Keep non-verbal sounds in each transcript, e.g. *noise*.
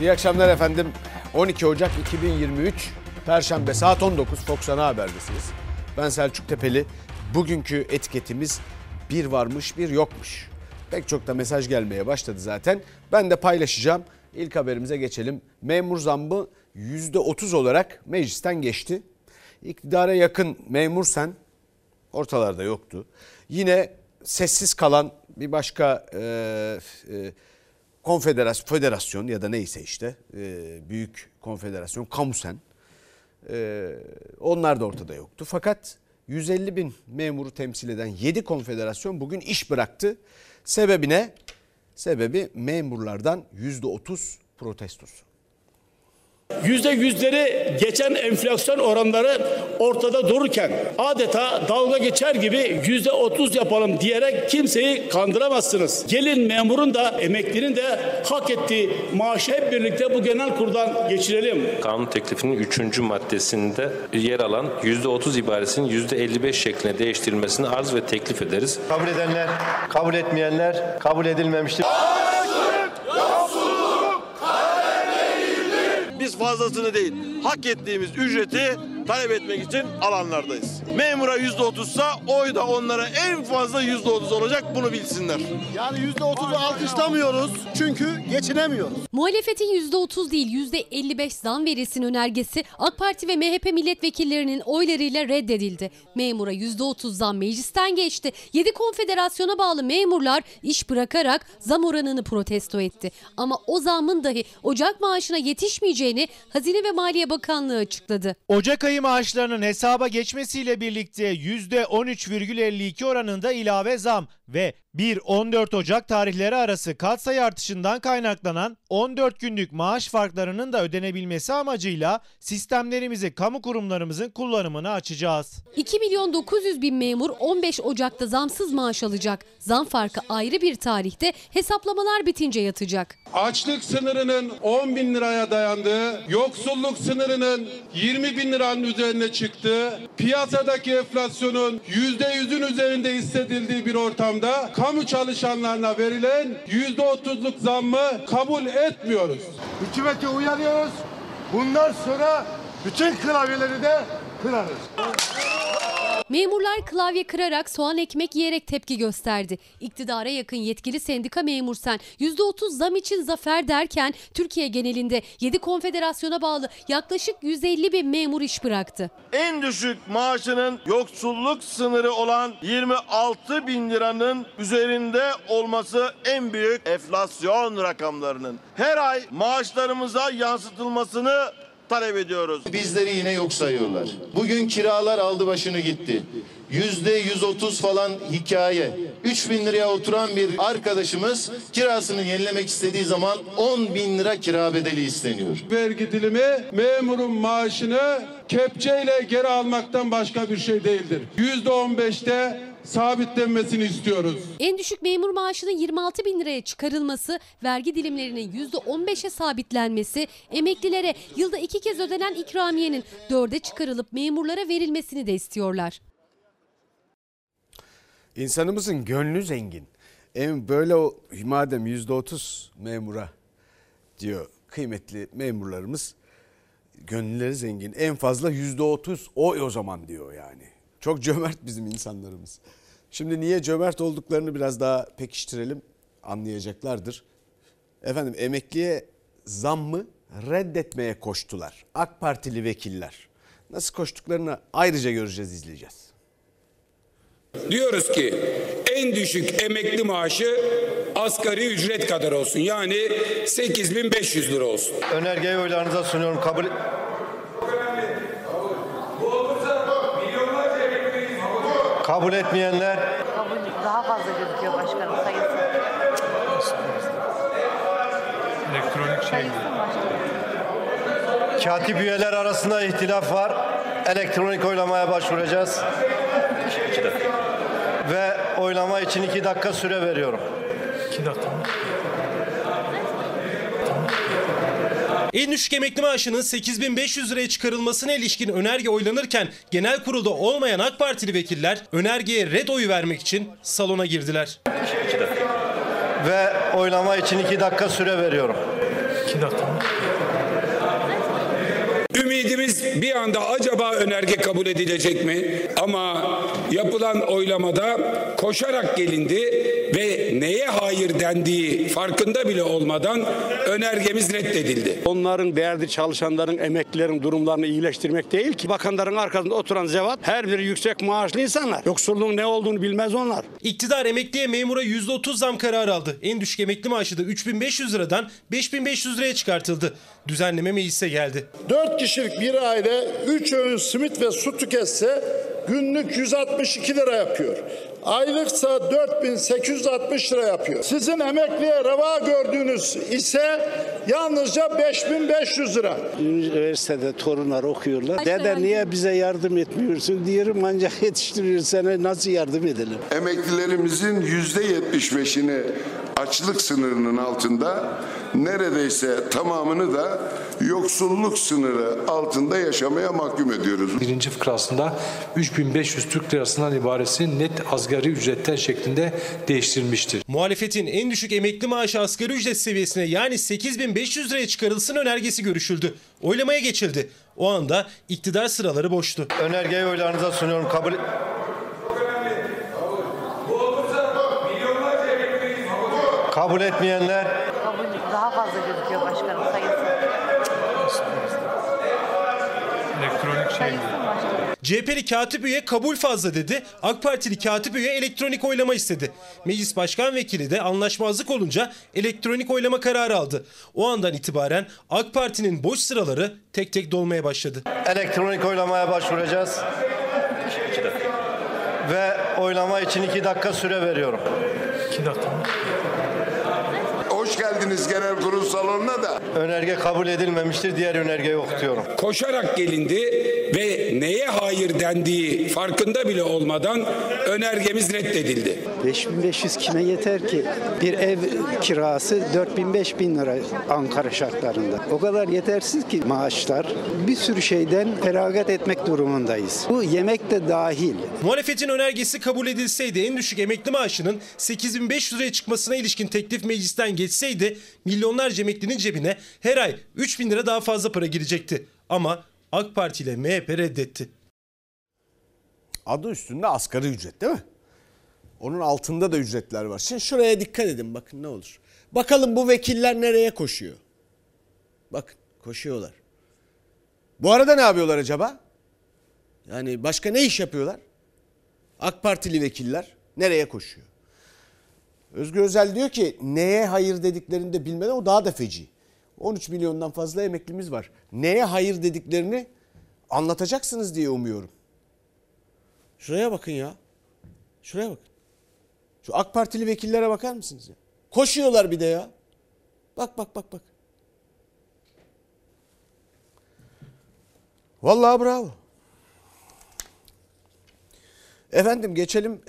İyi akşamlar efendim. 12 Ocak 2023 Perşembe saat 19 Fox Ana Haber'desiniz. Ben Selçuk Tepeli. Bugünkü etiketimiz bir varmış bir yokmuş. Pek çok da mesaj gelmeye başladı zaten. Ben de paylaşacağım. İlk haberimize geçelim. Memur zammı %30 olarak meclisten geçti. İktidara yakın memur sen ortalarda yoktu. Yine sessiz kalan bir başka e, e, konfederasyon, federasyon ya da neyse işte e, büyük konfederasyon Kamusen e, onlar da ortada yoktu. Fakat 150 bin memuru temsil eden 7 konfederasyon bugün iş bıraktı. Sebebi ne? Sebebi memurlardan %30 protestosu. Yüzde yüzleri geçen enflasyon oranları ortada dururken adeta dalga geçer gibi yüzde otuz yapalım diyerek kimseyi kandıramazsınız. Gelin memurun da emeklinin de hak ettiği maaşı hep birlikte bu genel kurdan geçirelim. Kanun teklifinin 3. maddesinde yer alan %30 ibaresinin %55 şekline değiştirilmesini arz ve teklif ederiz. Kabul edenler, kabul etmeyenler kabul edilmemiştir. Biz fazlasını değil, hak ettiğimiz ücreti talep etmek için alanlardayız. Memura yüzde otuzsa oy da onlara en fazla yüzde otuz olacak bunu bilsinler. Yani yüzde otuzu alkışlamıyoruz çünkü geçinemiyoruz. Muhalefetin %30 değil %55 zam verilsin önergesi AK Parti ve MHP milletvekillerinin oylarıyla reddedildi. Memura %30 zam meclisten geçti. 7 konfederasyona bağlı memurlar iş bırakarak zam oranını protesto etti. Ama o zammın dahi Ocak maaşına yetişmeyeceğini Hazine ve Maliye Bakanlığı açıkladı. Ocak ayı maaşlarının hesaba geçmesiyle birlikte %13,52 oranında ilave zam ve 1-14 Ocak tarihleri arası katsayı artışından kaynaklanan 14 günlük maaş farklarının da ödenebilmesi amacıyla sistemlerimizi kamu kurumlarımızın kullanımını açacağız. 2 milyon 900 bin memur 15 Ocak'ta zamsız maaş alacak. Zam farkı ayrı bir tarihte hesaplamalar bitince yatacak. Açlık sınırının 10 bin liraya dayandığı, yoksulluk sınırının 20 bin liranın üzerine çıktığı, piyasadaki enflasyonun %100'ün üzerinde hissedildiği bir ortamda kamu çalışanlarına verilen %30'luk zammı kabul etmiyoruz. Hükümeti uyarıyoruz. Bundan sonra bütün klavyeleri de kırarız. Memurlar klavye kırarak soğan ekmek yiyerek tepki gösterdi. İktidara yakın yetkili sendika memur sen %30 zam için zafer derken Türkiye genelinde 7 konfederasyona bağlı yaklaşık 150 bin memur iş bıraktı. En düşük maaşının yoksulluk sınırı olan 26 bin liranın üzerinde olması en büyük enflasyon rakamlarının. Her ay maaşlarımıza yansıtılmasını talep ediyoruz. Bizleri yine yok sayıyorlar. Bugün kiralar aldı başını gitti. Yüzde 130 falan hikaye. 3 bin liraya oturan bir arkadaşımız kirasını yenilemek istediği zaman 10 bin lira kira bedeli isteniyor. Vergi dilimi memurun maaşını kepçeyle geri almaktan başka bir şey değildir. %15'te sabitlenmesini istiyoruz. En düşük memur maaşının 26 bin liraya çıkarılması, vergi dilimlerinin %15'e sabitlenmesi, emeklilere yılda iki kez ödenen ikramiyenin dörde çıkarılıp memurlara verilmesini de istiyorlar. İnsanımızın gönlü zengin. En böyle o madem yüzde otuz memura diyor kıymetli memurlarımız gönülleri zengin. En fazla yüzde otuz oy o zaman diyor yani. Çok cömert bizim insanlarımız. Şimdi niye cömert olduklarını biraz daha pekiştirelim anlayacaklardır. Efendim emekliye zammı reddetmeye koştular. AK Partili vekiller. Nasıl koştuklarını ayrıca göreceğiz, izleyeceğiz. Diyoruz ki en düşük emekli maaşı asgari ücret kadar olsun. Yani 8500 lira olsun. Önergeyi oylarınıza sunuyorum. Kabul Kabul etmeyenler Daha fazla gözüküyor başkanım sayısı. Elektronik şey mi? katip üyeler arasında ihtilaf var. Elektronik oylamaya başvuracağız. Ve oylama için iki dakika süre veriyorum. İki dakika mı? En düşük emekli maaşının 8500 liraya çıkarılmasına ilişkin önerge oylanırken genel kurulda olmayan AK Partili vekiller önergeye red oyu vermek için salona girdiler. Ve oylama için iki dakika süre veriyorum. İki dakika mı? Ümidimiz bir anda acaba önerge kabul edilecek mi? Ama yapılan oylamada koşarak gelindi ve neye hayır dendiği farkında bile olmadan önergemiz reddedildi. Onların değerli çalışanların, emeklilerin durumlarını iyileştirmek değil ki. Bakanların arkasında oturan zevat her biri yüksek maaşlı insanlar. Yoksulluğun ne olduğunu bilmez onlar. İktidar emekliye memura %30 zam kararı aldı. En düşük emekli maaşı da 3500 liradan 5500 liraya çıkartıldı. Düzenleme meclise geldi. 4 kişilik bir aile 3 öğün simit ve su tüketse günlük 162 lira yapıyor. Aylıksa 4860 lira yapıyor. Sizin emekliye reva gördüğünüz ise yalnızca 5500 lira. Üniversitede torunlar okuyorlar. Kaç Dede lira? niye bize yardım etmiyorsun diyorum ancak yetiştiriyor sana nasıl yardım edelim? Emeklilerimizin yüzde yetmiş beşini açlık sınırının altında neredeyse tamamını da yoksulluk sınırı altında yaşamaya mahkum ediyoruz. Birinci fıkrasında 3500 Türk lirasından ibaresi net asgari ücretler şeklinde değiştirilmiştir. Muhalefetin en düşük emekli maaşı asgari ücret seviyesine yani 8500 liraya çıkarılsın önergesi görüşüldü. Oylamaya geçildi. O anda iktidar sıraları boştu. Önergeyi oylarınıza sunuyorum. Kabul Kabul etmeyenler Kabul daha fazla gözüküyor başkanım sayısı. Elektronik şey mi? CHP'li katip üye kabul fazla dedi. AK Partili katip üye elektronik oylama istedi. Meclis Başkan Vekili de anlaşmazlık olunca elektronik oylama kararı aldı. O andan itibaren AK Parti'nin boş sıraları tek tek dolmaya başladı. elektronik oylamaya başvuracağız. Ve oylama için iki dakika süre veriyorum. İki dakika mı? Geldiniz genel kurul salonuna da. Önerge kabul edilmemiştir. Diğer önergeyi okutuyorum. Koşarak gelindi ve neye hayır dendiği farkında bile olmadan önergemiz reddedildi. 5500 kime yeter ki? Bir ev kirası 4000-5000 lira Ankara şartlarında. O kadar yetersiz ki maaşlar. Bir sürü şeyden feragat etmek durumundayız. Bu yemek de dahil. Muhalefetin önergesi kabul edilseydi en düşük emekli maaşının 8500 liraya çıkmasına ilişkin teklif meclisten geçseydi milyonlarca emeklinin cebine her ay 3000 lira daha fazla para girecekti. Ama AK Parti ile MHP reddetti. Adı üstünde asgari ücret değil mi? Onun altında da ücretler var. Şimdi şuraya dikkat edin bakın ne olur. Bakalım bu vekiller nereye koşuyor? Bakın koşuyorlar. Bu arada ne yapıyorlar acaba? Yani başka ne iş yapıyorlar? AK Partili vekiller nereye koşuyor? Özgür Özel diyor ki neye hayır dediklerini de bilmeden o daha da feci. 13 milyondan fazla emeklimiz var. Neye hayır dediklerini anlatacaksınız diye umuyorum. Şuraya bakın ya. Şuraya bakın. Şu AK Partili vekillere bakar mısınız ya? Koşuyorlar bir de ya. Bak bak bak bak. Vallahi bravo. Efendim geçelim.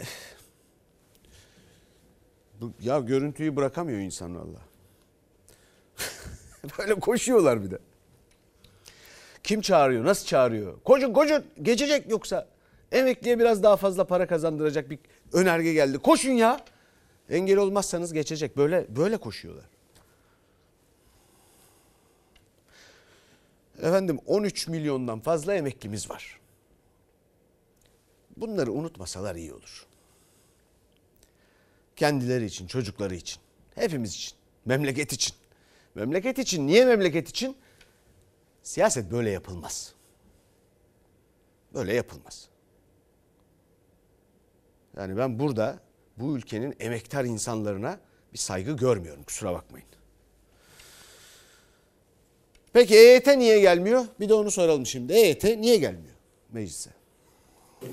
Ya görüntüyü bırakamıyor insan valla. *laughs* Böyle koşuyorlar bir de. Kim çağırıyor? Nasıl çağırıyor? Koşun koşun. Geçecek yoksa. Emekliye biraz daha fazla para kazandıracak bir önerge geldi. Koşun ya. Engel olmazsanız geçecek. Böyle böyle koşuyorlar. Efendim 13 milyondan fazla emeklimiz var. Bunları unutmasalar iyi olur. Kendileri için, çocukları için, hepimiz için, memleket için. Memleket için, niye memleket için? Siyaset böyle yapılmaz. Böyle yapılmaz. Yani ben burada bu ülkenin emektar insanlarına bir saygı görmüyorum kusura bakmayın. Peki EYT niye gelmiyor? Bir de onu soralım şimdi. EYT niye gelmiyor meclise?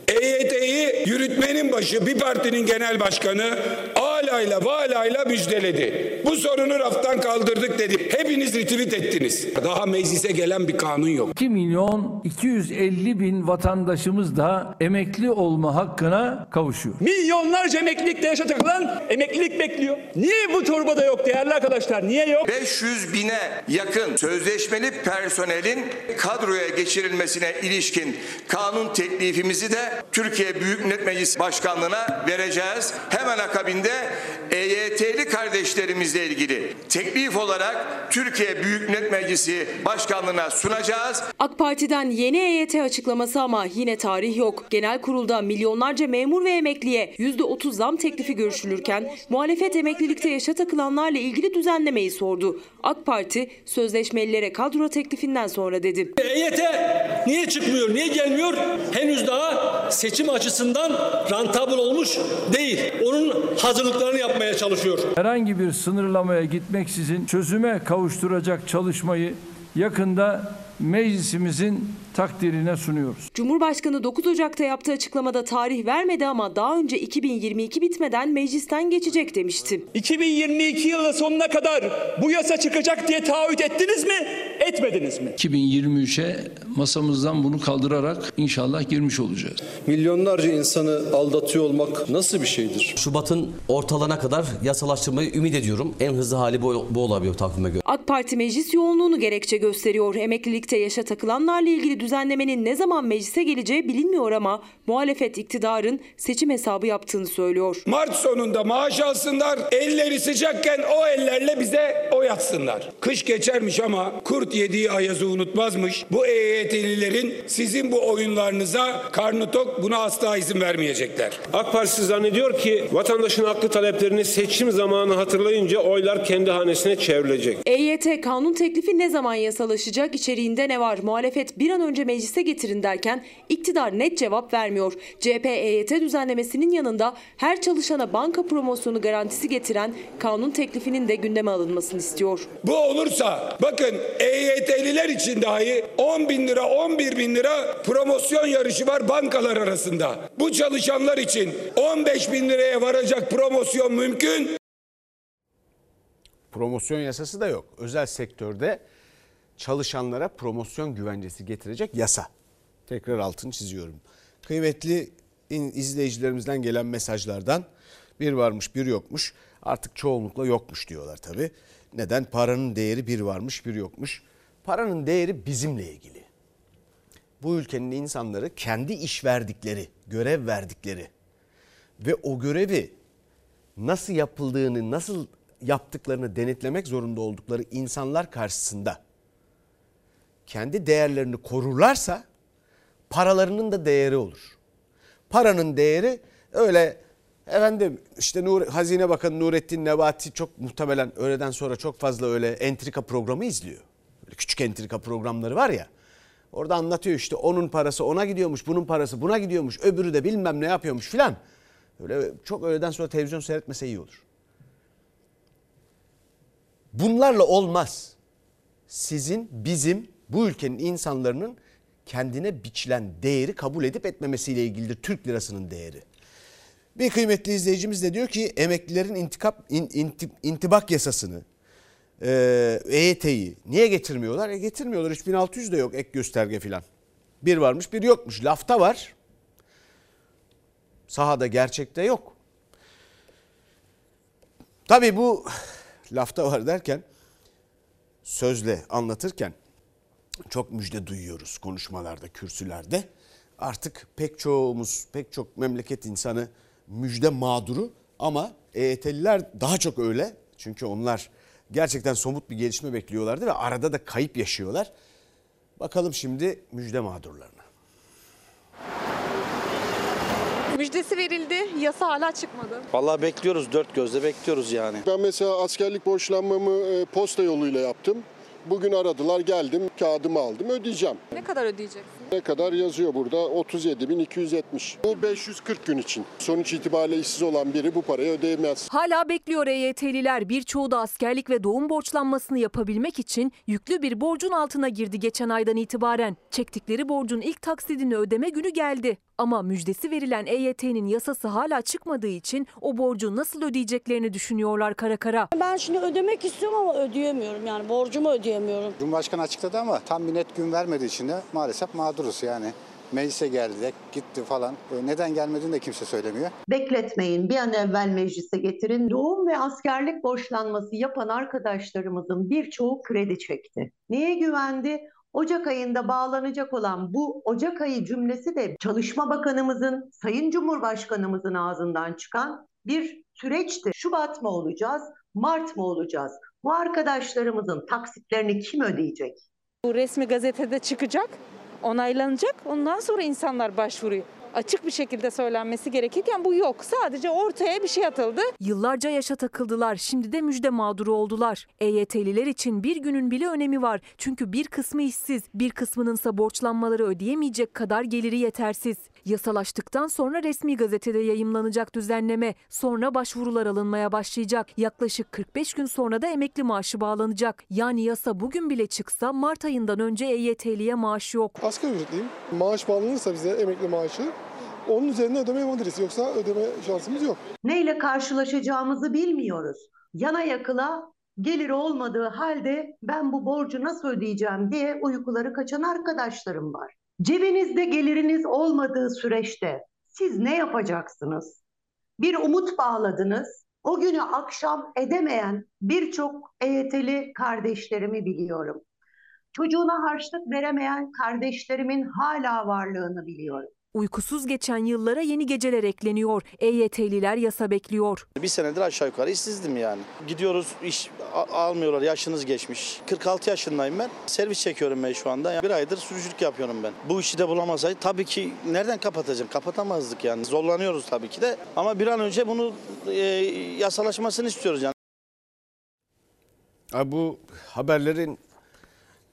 EYT'yi yürütmenin başı bir partinin genel başkanı alayla valayla müjdeledi. Bu sorunu raftan kaldırdık dedi. Hepiniz retweet ettiniz. Daha meclise gelen bir kanun yok. 2 milyon 250 bin vatandaşımız da emekli olma hakkına kavuşuyor. Milyonlarca emeklilikte yaşayacaklar emeklilik bekliyor. Niye bu torbada yok değerli arkadaşlar? Niye yok? 500 bine yakın sözleşmeli personelin kadroya geçirilmesine ilişkin kanun teklifimizi de Türkiye Büyük Millet Meclisi Başkanlığı'na vereceğiz. Hemen akabinde EYT'li kardeşlerimizle ilgili teklif olarak Türkiye Büyük Millet Meclisi Başkanlığı'na sunacağız. AK Parti'den yeni EYT açıklaması ama yine tarih yok. Genel kurulda milyonlarca memur ve emekliye %30 zam teklifi görüşülürken muhalefet emeklilikte yaşa takılanlarla ilgili düzenlemeyi sordu. AK Parti sözleşmelilere kadro teklifinden sonra dedi. EYT niye çıkmıyor, niye gelmiyor? Henüz daha seçim açısından rantabl olmuş değil. Onun hazırlıklarını yapmaya çalışıyor. Herhangi bir sınırlamaya gitmeksizin çözüme kavuşturacak çalışmayı yakında meclisimizin takdirine sunuyoruz. Cumhurbaşkanı 9 Ocak'ta yaptığı açıklamada tarih vermedi ama daha önce 2022 bitmeden meclisten geçecek demişti. 2022 yılı sonuna kadar bu yasa çıkacak diye taahhüt ettiniz mi? Etmediniz mi? 2023'e masamızdan bunu kaldırarak inşallah girmiş olacağız. Milyonlarca insanı aldatıyor olmak nasıl bir şeydir? Şubat'ın ortalana kadar yasalaştırmayı ümit ediyorum. En hızlı hali bu, bu olabiliyor takvime göre. AK Parti meclis yoğunluğunu gerekçe gösteriyor. Emeklilikte yaşa takılanlarla ilgili düzenlemenin ne zaman meclise geleceği bilinmiyor ama muhalefet iktidarın seçim hesabı yaptığını söylüyor. Mart sonunda maaş alsınlar, elleri sıcakken o ellerle bize oy atsınlar. Kış geçermiş ama kurt yediği ayazı unutmazmış. Bu EYT'lilerin sizin bu oyunlarınıza karnı tok buna asla izin vermeyecekler. AK Partisi zannediyor ki vatandaşın haklı taleplerini seçim zamanı hatırlayınca oylar kendi hanesine çevrilecek. EYT kanun teklifi ne zaman yasalaşacak? İçeriğinde ne var? Muhalefet bir an önce meclise getirin derken iktidar net cevap vermiyor. CHP EYT düzenlemesinin yanında her çalışana banka promosyonu garantisi getiren kanun teklifinin de gündeme alınmasını istiyor. Bu olursa bakın EYT'liler için dahi 10 bin lira 11 bin lira promosyon yarışı var bankalar arasında. Bu çalışanlar için 15 bin liraya varacak promosyon mümkün. Promosyon yasası da yok. Özel sektörde çalışanlara promosyon güvencesi getirecek yasa. Tekrar altını çiziyorum. Kıymetli izleyicilerimizden gelen mesajlardan bir varmış bir yokmuş. Artık çoğunlukla yokmuş diyorlar tabii. Neden? Paranın değeri bir varmış bir yokmuş. Paranın değeri bizimle ilgili. Bu ülkenin insanları kendi iş verdikleri, görev verdikleri ve o görevi nasıl yapıldığını, nasıl yaptıklarını denetlemek zorunda oldukları insanlar karşısında kendi değerlerini korurlarsa paralarının da değeri olur. Paranın değeri öyle efendim işte Nur, Hazine Bakanı Nurettin Nebati çok muhtemelen öğleden sonra çok fazla öyle entrika programı izliyor. Böyle küçük entrika programları var ya. Orada anlatıyor işte onun parası ona gidiyormuş, bunun parası buna gidiyormuş, öbürü de bilmem ne yapıyormuş filan. Öyle çok öğleden sonra televizyon seyretmese iyi olur. Bunlarla olmaz. Sizin, bizim, bu ülkenin insanların kendine biçilen değeri kabul edip etmemesiyle ilgilidir Türk lirasının değeri. Bir kıymetli izleyicimiz de diyor ki emeklilerin intikap, in, intip, intibak yasasını, e, EYT'yi niye getirmiyorlar? E getirmiyorlar 3600 de yok ek gösterge filan. Bir varmış bir yokmuş. Lafta var. Sahada gerçekte yok. Tabii bu lafta var derken sözle anlatırken çok müjde duyuyoruz konuşmalarda, kürsülerde. Artık pek çoğumuz, pek çok memleket insanı müjde mağduru ama EYT'liler daha çok öyle. Çünkü onlar gerçekten somut bir gelişme bekliyorlardı ve arada da kayıp yaşıyorlar. Bakalım şimdi müjde mağdurlarına. Müjdesi verildi, yasa hala çıkmadı. Vallahi bekliyoruz, dört gözle bekliyoruz yani. Ben mesela askerlik borçlanmamı e, posta yoluyla yaptım. Bugün aradılar geldim kağıdımı aldım ödeyeceğim. Ne kadar ödeyeceksin? Ne kadar yazıyor burada 37.270. Bu 540 gün için. Sonuç itibariyle işsiz olan biri bu parayı ödeyemez. Hala bekliyor EYT'liler. Birçoğu da askerlik ve doğum borçlanmasını yapabilmek için yüklü bir borcun altına girdi geçen aydan itibaren. Çektikleri borcun ilk taksidini ödeme günü geldi. Ama müjdesi verilen EYT'nin yasası hala çıkmadığı için o borcu nasıl ödeyeceklerini düşünüyorlar kara kara. Ben şimdi ödemek istiyorum ama ödeyemiyorum yani borcumu ödeyemiyorum. Cumhurbaşkanı açıkladı ama tam bir net gün vermediği için de maalesef mağduruz yani. Meclise geldi de gitti falan. E, Neden gelmediğini de kimse söylemiyor. Bekletmeyin bir an evvel meclise getirin. Doğum ve askerlik borçlanması yapan arkadaşlarımızın birçoğu kredi çekti. Neye güvendi? Ocak ayında bağlanacak olan bu Ocak ayı cümlesi de Çalışma Bakanımızın, Sayın Cumhurbaşkanımızın ağzından çıkan bir süreçti. Şubat mı olacağız, Mart mı olacağız? Bu arkadaşlarımızın taksitlerini kim ödeyecek? Bu resmi gazetede çıkacak, onaylanacak. Ondan sonra insanlar başvuruyor. Açık bir şekilde söylenmesi gerekirken bu yok. Sadece ortaya bir şey atıldı. Yıllarca yaşa takıldılar. Şimdi de müjde mağduru oldular. EYT'liler için bir günün bile önemi var. Çünkü bir kısmı işsiz, bir kısmınınsa borçlanmaları ödeyemeyecek kadar geliri yetersiz. Yasalaştıktan sonra resmi gazetede yayımlanacak düzenleme, sonra başvurular alınmaya başlayacak. Yaklaşık 45 gün sonra da emekli maaşı bağlanacak. Yani yasa bugün bile çıksa Mart ayından önce EYT'liye maaş yok. Asgari ücretliyim. Maaş bağlanırsa bize emekli maaşı onun üzerine ödeme yapabiliriz. Yoksa ödeme şansımız yok. Neyle karşılaşacağımızı bilmiyoruz. Yana yakıla gelir olmadığı halde ben bu borcu nasıl ödeyeceğim diye uykuları kaçan arkadaşlarım var. Cebinizde geliriniz olmadığı süreçte siz ne yapacaksınız? Bir umut bağladınız. O günü akşam edemeyen birçok EYT'li kardeşlerimi biliyorum. Çocuğuna harçlık veremeyen kardeşlerimin hala varlığını biliyorum. Uykusuz geçen yıllara yeni geceler ekleniyor. EYT'liler yasa bekliyor. Bir senedir aşağı yukarı işsizdim yani. Gidiyoruz iş almıyorlar yaşınız geçmiş. 46 yaşındayım ben. Servis çekiyorum ben şu anda. Bir aydır sürücülük yapıyorum ben. Bu işi de bulamasaydı tabii ki nereden kapatacağım? Kapatamazdık yani. Zorlanıyoruz tabii ki de. Ama bir an önce bunu e, yasalaşmasını istiyoruz yani. Abi bu haberlerin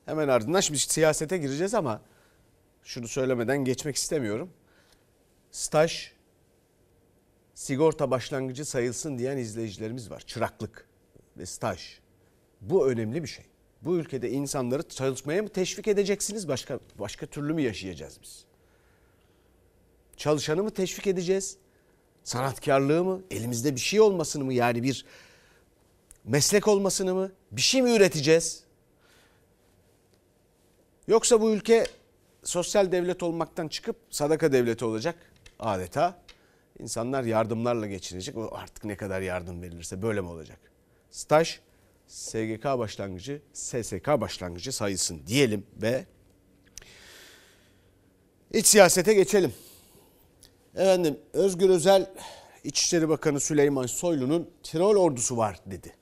hemen ardından şimdi siyasete gireceğiz ama şunu söylemeden geçmek istemiyorum. Staj sigorta başlangıcı sayılsın diyen izleyicilerimiz var. Çıraklık ve staj. Bu önemli bir şey. Bu ülkede insanları çalışmaya mı teşvik edeceksiniz? Başka başka türlü mü yaşayacağız biz? Çalışanı mı teşvik edeceğiz? Sanatkarlığı mı? Elimizde bir şey olmasını mı? Yani bir meslek olmasını mı? Bir şey mi üreteceğiz? Yoksa bu ülke sosyal devlet olmaktan çıkıp sadaka devleti olacak adeta. İnsanlar yardımlarla geçinecek. O artık ne kadar yardım verilirse böyle mi olacak? Staj SGK başlangıcı, SSK başlangıcı sayılsın diyelim ve iç siyasete geçelim. Efendim Özgür Özel İçişleri Bakanı Süleyman Soylu'nun Tirol ordusu var dedi.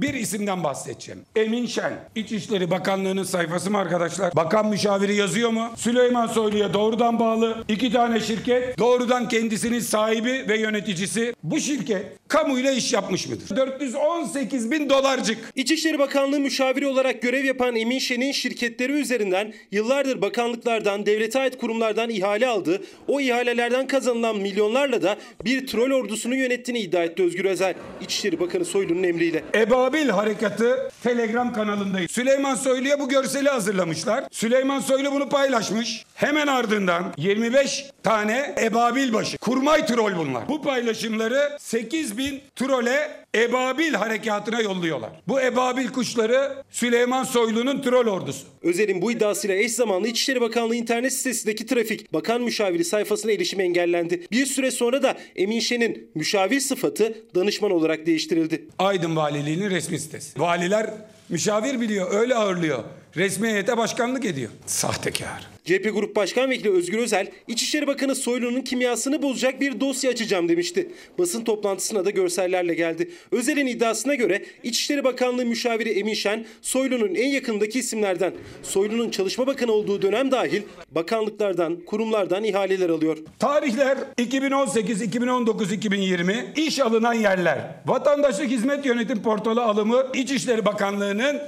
Bir isimden bahsedeceğim. Emin Şen. İçişleri Bakanlığı'nın sayfası mı arkadaşlar? Bakan müşaviri yazıyor mu? Süleyman Soylu'ya doğrudan bağlı. iki tane şirket. Doğrudan kendisinin sahibi ve yöneticisi. Bu şirket kamuyla iş yapmış mıdır? 418 bin dolarcık. İçişleri Bakanlığı müşaviri olarak görev yapan Emin Şen'in şirketleri üzerinden yıllardır bakanlıklardan, devlete ait kurumlardan ihale aldı. O ihalelerden kazanılan milyonlarla da bir troll ordusunu yönettiğini iddia etti Özgür Özel. İçişleri Bakanı Soylu'nun emriyle. Ebabil Harekatı Telegram kanalındayız. Süleyman Soylu'ya bu görseli hazırlamışlar. Süleyman Soylu bunu paylaşmış. Hemen ardından 25 tane ebabil başı. Kurmay troll bunlar. Bu paylaşımları 8 bin trole ebabil harekatına yolluyorlar. Bu ebabil kuşları Süleyman Soylu'nun troll ordusu. Özel'in bu iddiasıyla eş zamanlı İçişleri Bakanlığı internet sitesindeki trafik bakan müşaviri sayfasına erişim engellendi. Bir süre sonra da Emin Şen'in müşavir sıfatı danışman olarak değiştirildi. Aydın Valiliği'nin resmi sitesi. Valiler müşavir biliyor, öyle ağırlıyor. Resmi heyete başkanlık ediyor. Sahtekar. CHP Grup Başkan Vekili Özgür Özel, İçişleri Bakanı Soylu'nun kimyasını bozacak bir dosya açacağım demişti. Basın toplantısına da görsellerle geldi. Özel'in iddiasına göre İçişleri Bakanlığı müşaviri Emin Şen, Soylu'nun en yakındaki isimlerden. Soylu'nun Çalışma Bakanı olduğu dönem dahil bakanlıklardan, kurumlardan ihaleler alıyor. Tarihler 2018, 2019, 2020 iş alınan yerler. Vatandaşlık Hizmet Yönetim Portalı alımı İçişleri Bakanlığı'nın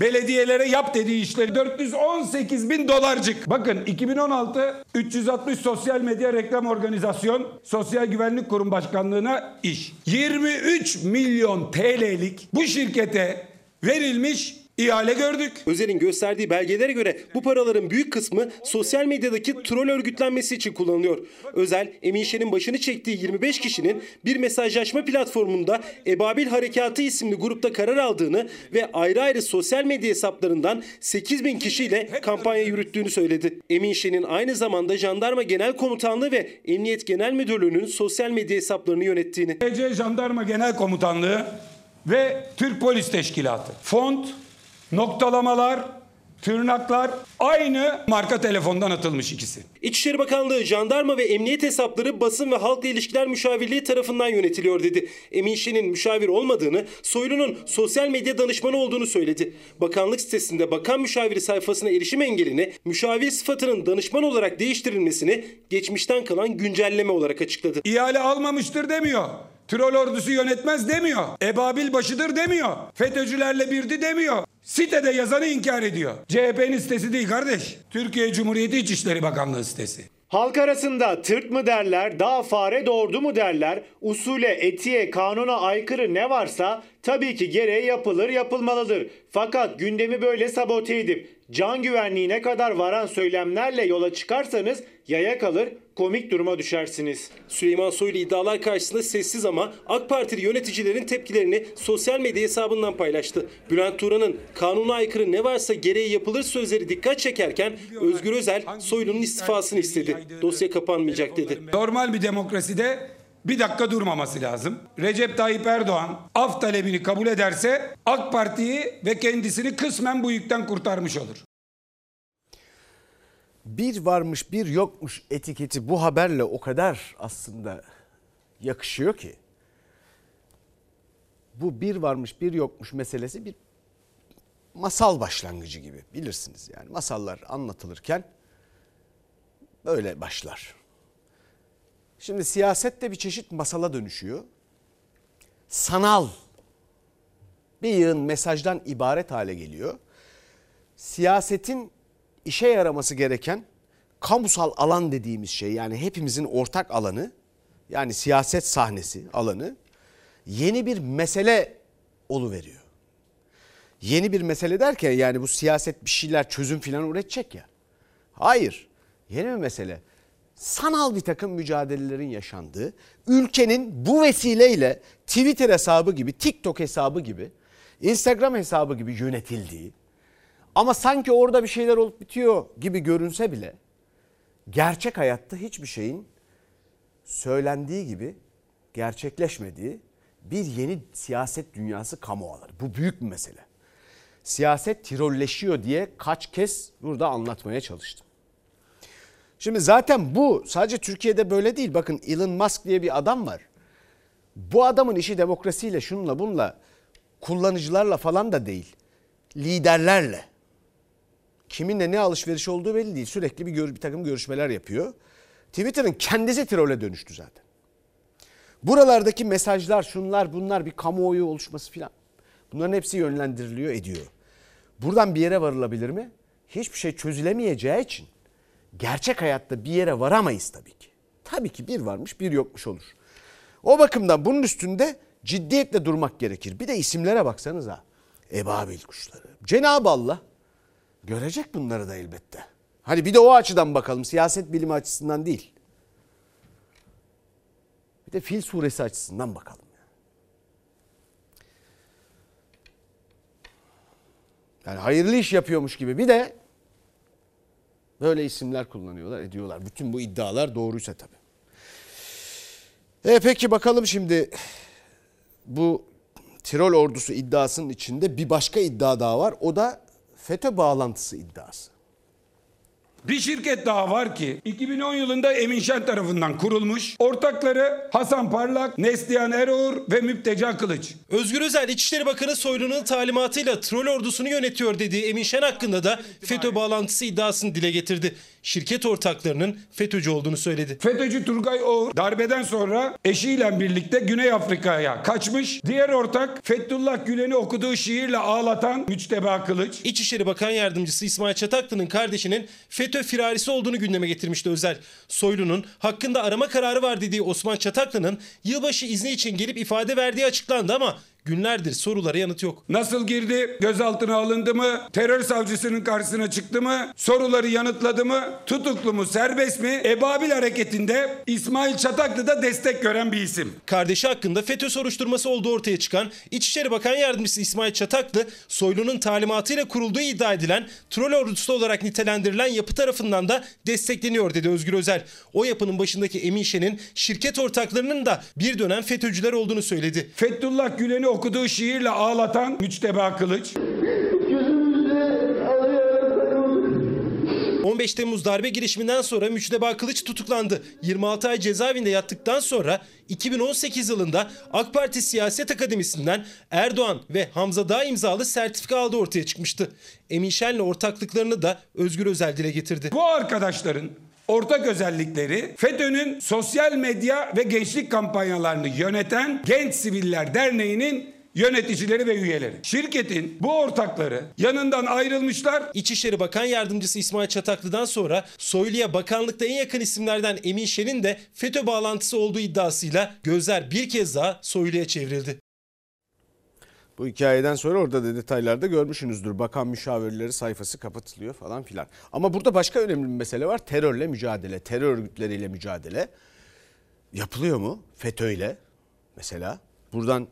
belediyelere yap dediği işleri 418 bin dolarcık. Bakın 2016 360 sosyal medya reklam organizasyon Sosyal Güvenlik Kurum Başkanlığı'na iş. 23 milyon TL'lik bu şirkete verilmiş ihale gördük. Özel'in gösterdiği belgelere göre bu paraların büyük kısmı sosyal medyadaki troll örgütlenmesi için kullanılıyor. Özel, Emin Şen'in başını çektiği 25 kişinin bir mesajlaşma platformunda Ebabil Harekatı isimli grupta karar aldığını ve ayrı ayrı sosyal medya hesaplarından 8 bin kişiyle kampanya yürüttüğünü söyledi. Emin Şen'in aynı zamanda Jandarma Genel Komutanlığı ve Emniyet Genel Müdürlüğü'nün sosyal medya hesaplarını yönettiğini. Jandarma Genel Komutanlığı ve Türk Polis Teşkilatı. Font, noktalamalar, Tırnaklar aynı marka telefondan atılmış ikisi. İçişleri Bakanlığı, jandarma ve emniyet hesapları basın ve halkla ilişkiler müşavirliği tarafından yönetiliyor dedi. Emin Şen'in müşavir olmadığını, Soylu'nun sosyal medya danışmanı olduğunu söyledi. Bakanlık sitesinde bakan müşaviri sayfasına erişim engelini, müşavir sıfatının danışman olarak değiştirilmesini geçmişten kalan güncelleme olarak açıkladı. İhale almamıştır demiyor. Troll ordusu yönetmez demiyor. Ebabil başıdır demiyor. FETÖ'cülerle birdi demiyor. Sitede yazanı inkar ediyor. CHP'nin sitesi değil kardeş. Türkiye Cumhuriyeti İçişleri Bakanlığı sitesi. Halk arasında tırt mı derler, daha fare doğurdu mu derler, usule, etiğe, kanuna aykırı ne varsa tabii ki gereği yapılır, yapılmalıdır. Fakat gündemi böyle sabote edip can güvenliğine kadar varan söylemlerle yola çıkarsanız yaya kalır, komik duruma düşersiniz. Süleyman Soylu iddialar karşısında sessiz ama AK Partili yöneticilerin tepkilerini sosyal medya hesabından paylaştı. Bülent Turan'ın kanuna aykırı ne varsa gereği yapılır sözleri dikkat çekerken Özgür Özel Soylu'nun istifasını istedi. Dosya kapanmayacak dedi. Normal bir demokraside bir dakika durmaması lazım. Recep Tayyip Erdoğan af talebini kabul ederse AK Parti'yi ve kendisini kısmen bu yükten kurtarmış olur. Bir varmış bir yokmuş etiketi bu haberle o kadar aslında yakışıyor ki. Bu bir varmış bir yokmuş meselesi bir masal başlangıcı gibi bilirsiniz yani masallar anlatılırken böyle başlar. Şimdi siyaset de bir çeşit masala dönüşüyor. Sanal bir yığın mesajdan ibaret hale geliyor. Siyasetin işe yaraması gereken kamusal alan dediğimiz şey yani hepimizin ortak alanı yani siyaset sahnesi alanı yeni bir mesele oluveriyor. Yeni bir mesele derken yani bu siyaset bir şeyler çözüm filan üretecek ya. Hayır yeni bir mesele sanal bir takım mücadelelerin yaşandığı, ülkenin bu vesileyle Twitter hesabı gibi, TikTok hesabı gibi, Instagram hesabı gibi yönetildiği ama sanki orada bir şeyler olup bitiyor gibi görünse bile gerçek hayatta hiçbir şeyin söylendiği gibi gerçekleşmediği bir yeni siyaset dünyası kamu alanı. Bu büyük bir mesele. Siyaset tirolleşiyor diye kaç kez burada anlatmaya çalıştım. Şimdi zaten bu sadece Türkiye'de böyle değil. Bakın Elon Musk diye bir adam var. Bu adamın işi demokrasiyle şunla bunla kullanıcılarla falan da değil. Liderlerle. Kiminle ne alışveriş olduğu belli değil. Sürekli bir, gör, bir takım görüşmeler yapıyor. Twitter'ın kendisi trole dönüştü zaten. Buralardaki mesajlar şunlar bunlar bir kamuoyu oluşması filan. Bunların hepsi yönlendiriliyor ediyor. Buradan bir yere varılabilir mi? Hiçbir şey çözülemeyeceği için gerçek hayatta bir yere varamayız tabii ki. Tabii ki bir varmış bir yokmuş olur. O bakımdan bunun üstünde ciddiyetle durmak gerekir. Bir de isimlere baksanız ha. Ebabil kuşları. Cenab-ı Allah görecek bunları da elbette. Hani bir de o açıdan bakalım siyaset bilimi açısından değil. Bir de Fil suresi açısından bakalım. Yani hayırlı iş yapıyormuş gibi bir de böyle isimler kullanıyorlar, ediyorlar. Bütün bu iddialar doğruysa tabii. E peki bakalım şimdi bu Tirol ordusu iddiasının içinde bir başka iddia daha var. O da FETÖ bağlantısı iddiası. Bir şirket daha var ki 2010 yılında Emin Şen tarafından kurulmuş. Ortakları Hasan Parlak, Neslihan Eroğur ve Müpteca Kılıç. Özgür Özel İçişleri Bakanı Soylu'nun talimatıyla troll ordusunu yönetiyor dediği Emin Şen hakkında da FETÖ bağlantısı iddiasını dile getirdi. Şirket ortaklarının FETÖ'cü olduğunu söyledi. FETÖ'cü Turgay Oğur darbeden sonra eşiyle birlikte Güney Afrika'ya kaçmış. Diğer ortak Fethullah Gülen'i okuduğu şiirle ağlatan Müçteba Kılıç. İçişleri Bakan Yardımcısı İsmail Çataklı'nın kardeşinin FETÖ firarisi olduğunu gündeme getirmişti Özel. Soylu'nun hakkında arama kararı var dediği Osman Çataklı'nın yılbaşı izni için gelip ifade verdiği açıklandı ama günlerdir sorulara yanıt yok. Nasıl girdi? Gözaltına alındı mı? Terör savcısının karşısına çıktı mı? Soruları yanıtladı mı? Tutuklu mu? Serbest mi? Ebabil hareketinde İsmail Çataklı da destek gören bir isim. Kardeşi hakkında FETÖ soruşturması olduğu ortaya çıkan İçişleri Bakan Yardımcısı İsmail Çataklı, Soylu'nun talimatıyla kurulduğu iddia edilen troll ordusu olarak nitelendirilen yapı tarafından da destekleniyor dedi Özgür Özel. O yapının başındaki Emin Şen'in şirket ortaklarının da bir dönem FETÖ'cüler olduğunu söyledi. Fethullah Gülen'i okuduğu şiirle ağlatan Müçteba Kılıç. Gözümüzde ağlayarak 15 Temmuz darbe girişiminden sonra Müçteba Kılıç tutuklandı. 26 ay cezaevinde yattıktan sonra 2018 yılında AK Parti Siyaset Akademisi'nden Erdoğan ve Hamza Dağ imzalı sertifika aldığı ortaya çıkmıştı. Emin Şen'le ortaklıklarını da Özgür Özel dile getirdi. Bu arkadaşların ortak özellikleri FETÖ'nün sosyal medya ve gençlik kampanyalarını yöneten Genç Siviller Derneği'nin yöneticileri ve üyeleri. Şirketin bu ortakları yanından ayrılmışlar. İçişleri Bakan Yardımcısı İsmail Çataklı'dan sonra Soylu'ya bakanlıkta en yakın isimlerden Emin Şen'in de FETÖ bağlantısı olduğu iddiasıyla gözler bir kez daha Soylu'ya çevrildi. Bu hikayeden sonra orada da detaylarda görmüşsünüzdür. Bakan müşavirleri sayfası kapatılıyor falan filan. Ama burada başka önemli bir mesele var. Terörle mücadele, terör örgütleriyle mücadele. Yapılıyor mu? FETÖ'yle mesela. Buradan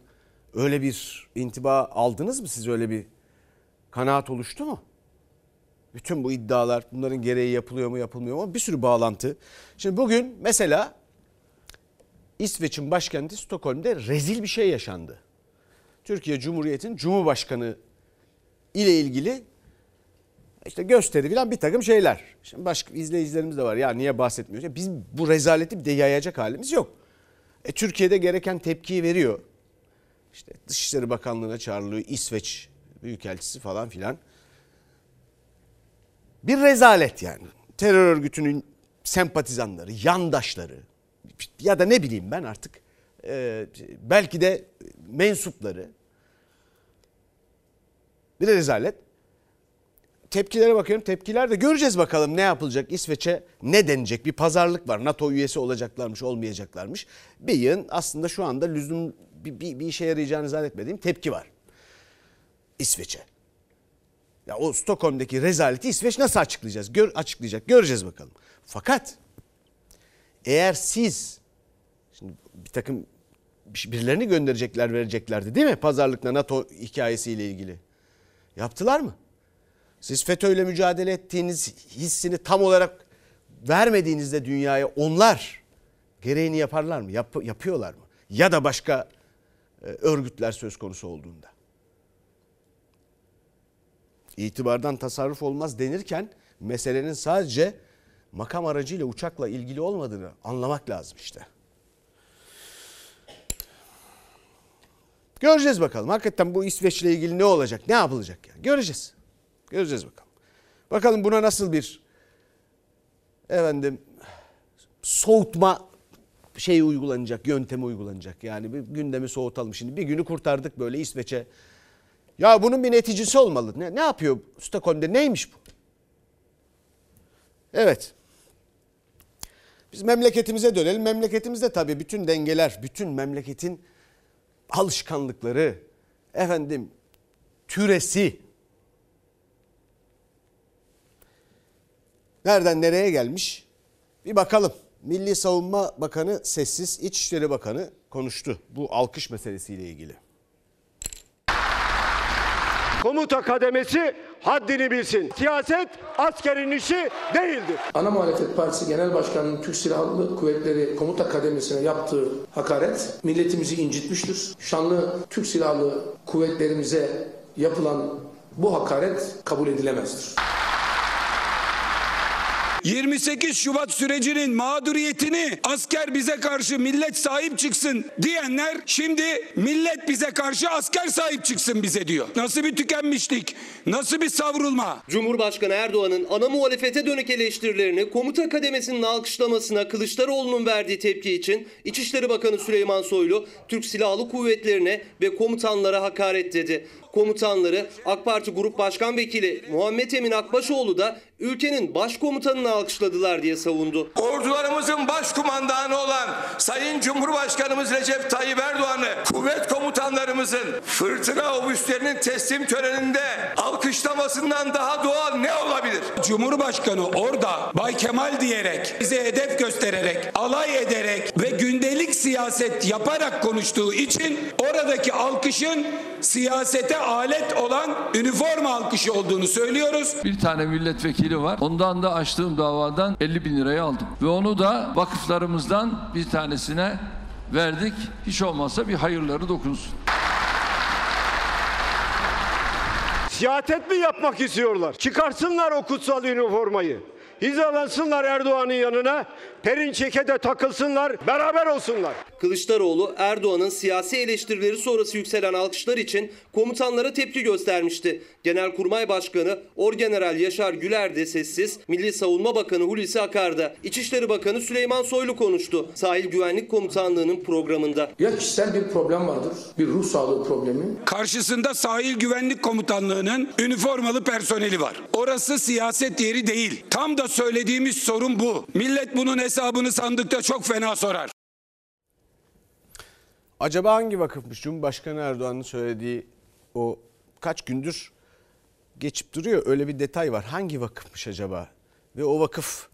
öyle bir intiba aldınız mı siz öyle bir kanaat oluştu mu? Bütün bu iddialar bunların gereği yapılıyor mu yapılmıyor mu bir sürü bağlantı. Şimdi bugün mesela İsveç'in başkenti Stockholm'de rezil bir şey yaşandı. Türkiye Cumhuriyeti'nin Cumhurbaşkanı ile ilgili işte gösteri falan bir takım şeyler. Şimdi başka izleyicilerimiz de var ya niye bahsetmiyoruz? Biz bu rezaleti bir de yayacak halimiz yok. E, Türkiye'de gereken tepkiyi veriyor. İşte Dışişleri Bakanlığı'na çağrılıyor İsveç Büyükelçisi falan filan. Bir rezalet yani. Terör örgütünün sempatizanları, yandaşları ya da ne bileyim ben artık e, belki de mensupları bir rezalet. Tepkilere bakıyorum. Tepkiler de göreceğiz bakalım ne yapılacak. İsveç'e ne denecek? Bir pazarlık var. NATO üyesi olacaklarmış, olmayacaklarmış. Bir yığın aslında şu anda lüzum bir, bir, bir işe yarayacağını zannetmediğim tepki var. İsveç'e. Ya o Stockholm'deki rezaleti İsveç nasıl açıklayacağız? Gör, açıklayacak. Göreceğiz bakalım. Fakat eğer siz şimdi bir takım birilerini gönderecekler vereceklerdi değil mi? Pazarlıkla NATO hikayesiyle ilgili. Yaptılar mı? Siz FETÖ'yle mücadele ettiğiniz hissini tam olarak vermediğinizde dünyaya onlar gereğini yaparlar mı? Yap, yapıyorlar mı? Ya da başka e, örgütler söz konusu olduğunda. İtibardan tasarruf olmaz denirken meselenin sadece makam aracıyla uçakla ilgili olmadığını anlamak lazım işte. Göreceğiz bakalım. Hakikaten bu İsveç'le ilgili ne olacak? Ne yapılacak ya? Göreceğiz. Göreceğiz bakalım. Bakalım buna nasıl bir efendim soğutma şey uygulanacak, yöntemi uygulanacak. Yani bir gündemi soğutalım şimdi. Bir günü kurtardık böyle İsveç'e. Ya bunun bir neticesi olmalı. Ne, ne yapıyor Stockholm'de? Neymiş bu? Evet. Biz memleketimize dönelim. Memleketimizde tabii bütün dengeler, bütün memleketin alışkanlıkları, efendim türesi nereden nereye gelmiş? Bir bakalım. Milli Savunma Bakanı sessiz, İçişleri Bakanı konuştu bu alkış meselesiyle ilgili. Komuta kademesi haddini bilsin. Siyaset askerin işi değildir. Ana Muhalefet Partisi Genel Başkanı'nın Türk Silahlı Kuvvetleri Komuta Kademesi'ne yaptığı hakaret milletimizi incitmiştir. Şanlı Türk Silahlı Kuvvetlerimize yapılan bu hakaret kabul edilemezdir. 28 Şubat sürecinin mağduriyetini asker bize karşı millet sahip çıksın diyenler şimdi millet bize karşı asker sahip çıksın bize diyor. Nasıl bir tükenmişlik, nasıl bir savrulma. Cumhurbaşkanı Erdoğan'ın ana muhalefete dönük eleştirilerini komuta kademesinin alkışlamasına Kılıçdaroğlu'nun verdiği tepki için İçişleri Bakanı Süleyman Soylu Türk Silahlı Kuvvetlerine ve komutanlara hakaret dedi. Komutanları AK Parti Grup Başkan Vekili Muhammed Emin Akbaşoğlu da ülkenin başkomutanını alkışladılar diye savundu. Ordularımızın başkumandanı olan Sayın Cumhurbaşkanımız Recep Tayyip Erdoğan'ı kuvvet komutanlarımızın fırtına obüslerinin teslim töreninde alkışlamasından daha doğal ne olabilir? Cumhurbaşkanı orada Bay Kemal diyerek, bize hedef göstererek, alay ederek ve gündelik siyaset yaparak konuştuğu için oradaki alkışın siyasete alet olan üniforma alkışı olduğunu söylüyoruz. Bir tane milletvekili var. Ondan da açtığım davadan 50 bin lirayı aldım. Ve onu da vakıflarımızdan bir tanesine verdik. Hiç olmazsa bir hayırları dokunsun. Siyaset mi yapmak istiyorlar? Çıkarsınlar o kutsal üniformayı. hizalansınlar Erdoğan'ın yanına. Perinçek'e de takılsınlar, beraber olsunlar. Kılıçdaroğlu Erdoğan'ın siyasi eleştirileri sonrası yükselen alkışlar için komutanlara tepki göstermişti. Genelkurmay Başkanı Orgeneral Yaşar Güler de sessiz, Milli Savunma Bakanı Hulusi Akar da, İçişleri Bakanı Süleyman Soylu konuştu. Sahil Güvenlik Komutanlığı'nın programında. Ya kişisel bir problem vardır, bir ruh sağlığı problemi. Karşısında sahil güvenlik komutanlığının üniformalı personeli var. Orası siyaset yeri değil. Tam da söylediğimiz sorun bu. Millet bunun hesabını sandıkta çok fena sorar. Acaba hangi vakıfmış? Cumhurbaşkanı Erdoğan'ın söylediği o kaç gündür geçip duruyor. Öyle bir detay var. Hangi vakıfmış acaba? Ve o vakıf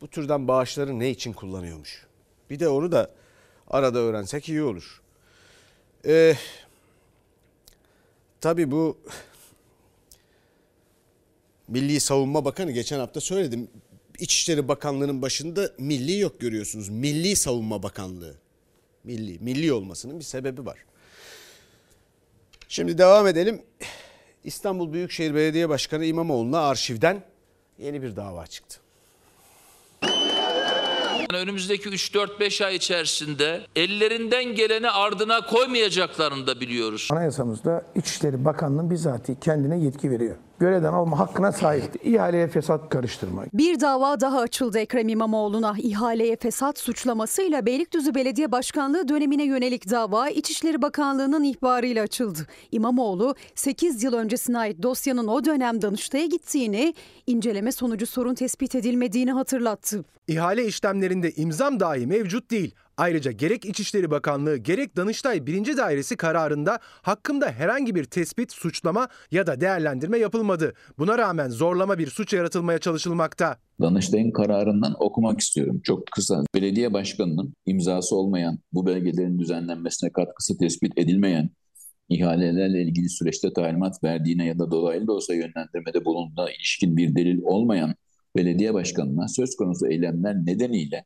bu türden bağışları ne için kullanıyormuş? Bir de onu da arada öğrensek iyi olur. Ee, tabii bu Milli Savunma Bakanı geçen hafta söyledim. İçişleri Bakanlığı'nın başında milli yok görüyorsunuz. Milli Savunma Bakanlığı. Milli, milli olmasının bir sebebi var. Şimdi devam edelim. İstanbul Büyükşehir Belediye Başkanı İmamoğlu'na arşivden yeni bir dava çıktı. Yani önümüzdeki 3-4-5 ay içerisinde ellerinden geleni ardına koymayacaklarını da biliyoruz. Anayasamızda İçişleri Bakanlığı'nın bizatihi kendine yetki veriyor. Görevden alma hakkına sahip. İhaleye fesat karıştırma. Bir dava daha açıldı Ekrem İmamoğlu'na. İhaleye fesat suçlamasıyla Beylikdüzü Belediye Başkanlığı dönemine yönelik dava İçişleri Bakanlığı'nın ihbarıyla açıldı. İmamoğlu 8 yıl öncesine ait dosyanın o dönem Danıştay'a gittiğini, inceleme sonucu sorun tespit edilmediğini hatırlattı. İhale işlemlerinde imzam dahi mevcut değil. Ayrıca gerek İçişleri Bakanlığı gerek Danıştay 1. Dairesi kararında hakkımda herhangi bir tespit, suçlama ya da değerlendirme yapılmadı. Buna rağmen zorlama bir suç yaratılmaya çalışılmakta. Danıştay'ın kararından okumak istiyorum. Çok kısa. Belediye başkanının imzası olmayan, bu belgelerin düzenlenmesine katkısı tespit edilmeyen, ihalelerle ilgili süreçte talimat verdiğine ya da dolaylı da olsa yönlendirmede bulunduğuna ilişkin bir delil olmayan belediye başkanına söz konusu eylemler nedeniyle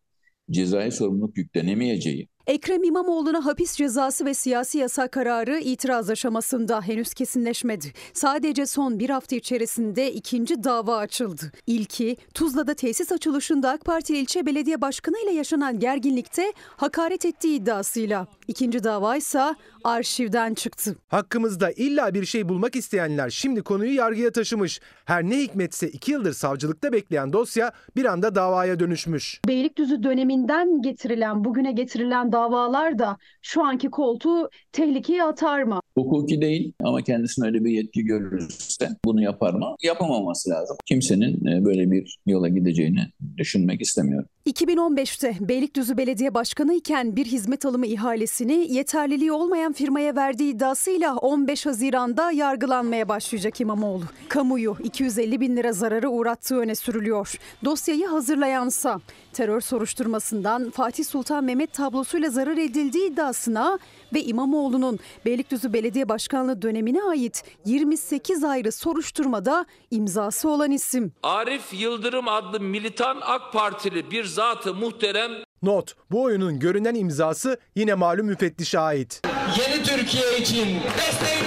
cezai sorumluluk yüklenemeyeceği, Ekrem İmamoğlu'na hapis cezası ve siyasi yasa kararı itiraz aşamasında henüz kesinleşmedi. Sadece son bir hafta içerisinde ikinci dava açıldı. İlki Tuzla'da tesis açılışında AK Parti ilçe belediye başkanı ile yaşanan gerginlikte hakaret ettiği iddiasıyla. İkinci dava ise arşivden çıktı. Hakkımızda illa bir şey bulmak isteyenler şimdi konuyu yargıya taşımış. Her ne hikmetse iki yıldır savcılıkta bekleyen dosya bir anda davaya dönüşmüş. Beylikdüzü döneminden getirilen, bugüne getirilen davalar da şu anki koltuğu tehlikeye atar mı? hukuki değil ama kendisine öyle bir yetki görürse bunu yapar mı? Yapamaması lazım. Kimsenin e, böyle bir yola gideceğini düşünmek istemiyorum. 2015'te Beylikdüzü Belediye Başkanı iken bir hizmet alımı ihalesini yeterliliği olmayan firmaya verdiği iddiasıyla 15 Haziran'da yargılanmaya başlayacak İmamoğlu. Kamuyu 250 bin lira zararı uğrattığı öne sürülüyor. Dosyayı hazırlayansa terör soruşturmasından Fatih Sultan Mehmet tablosuyla zarar edildiği iddiasına ve İmamoğlu'nun Beylikdüzü Belediye Başkanlığı dönemine ait 28 ayrı soruşturmada imzası olan isim. Arif Yıldırım adlı militan AK Partili bir zatı muhterem Not, bu oyunun görünen imzası yine malum müfettişe ait. yeni Türkiye için esirgemeyin.